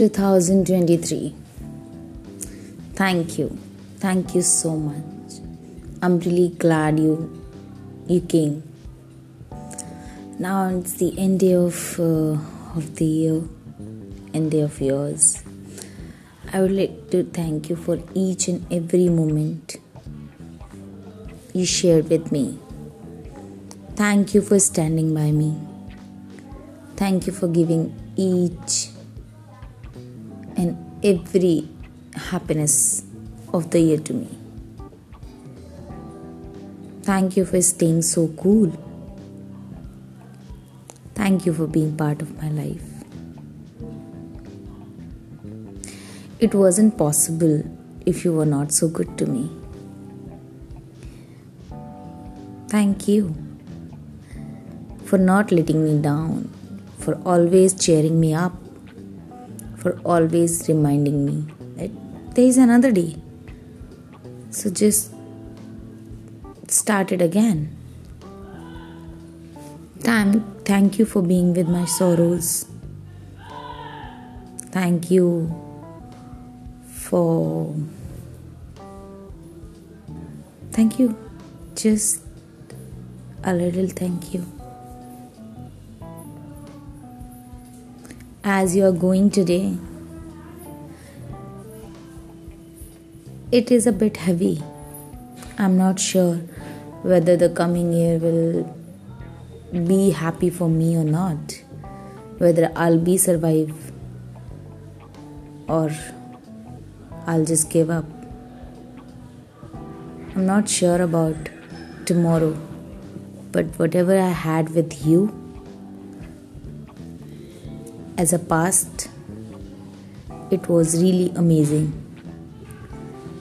2023. Thank you. Thank you so much. I'm really glad you you came. Now it's the end of uh, of the year, end of yours. I would like to thank you for each and every moment you shared with me. Thank you for standing by me. Thank you for giving each every happiness of the year to me. Thank you for staying so cool. Thank you for being part of my life. It wasn't possible if you were not so good to me. Thank you for not letting me down, for always cheering me up, for always reminding me that there is another day. So just start it again. Thank, thank you for being with my sorrows. Thank you for. Thank you. Just a little thank you. As you are going today, it is a bit heavy. I'm not sure whether the coming year will be happy for me or not, whether I'll be survive or I'll just give up. I'm not sure about tomorrow, but whatever I had with you as a past, it was really amazing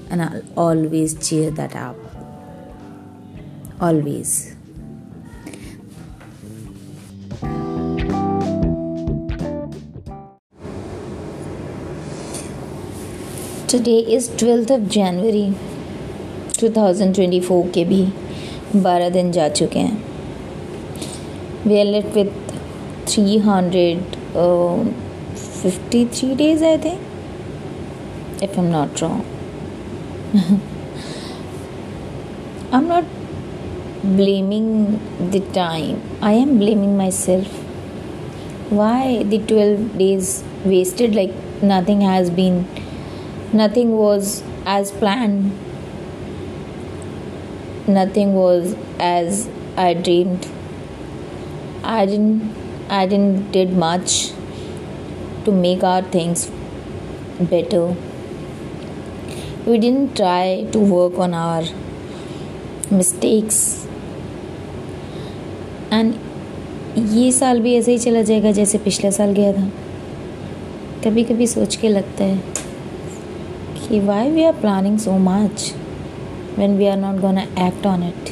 and I'll always cheer that up. Always. Today is 12th of January 2024 के भी 12 दिन जा चुके हैं we are left with 353 days I think if I'm not wrong I'm not blaming the time. I am blaming myself. Why the 12 days wasted like nothing has been, nothing was as planned, nothing was as I dreamed. I didn't, I didn't did much to make our things better we didn't try to work on our mistakes and ये साल भी ऐसे ही चला जाएगा जैसे पिछला साल गया था कभी कभी सोच के लगता है कि why we are planning so much when we are not gonna act on it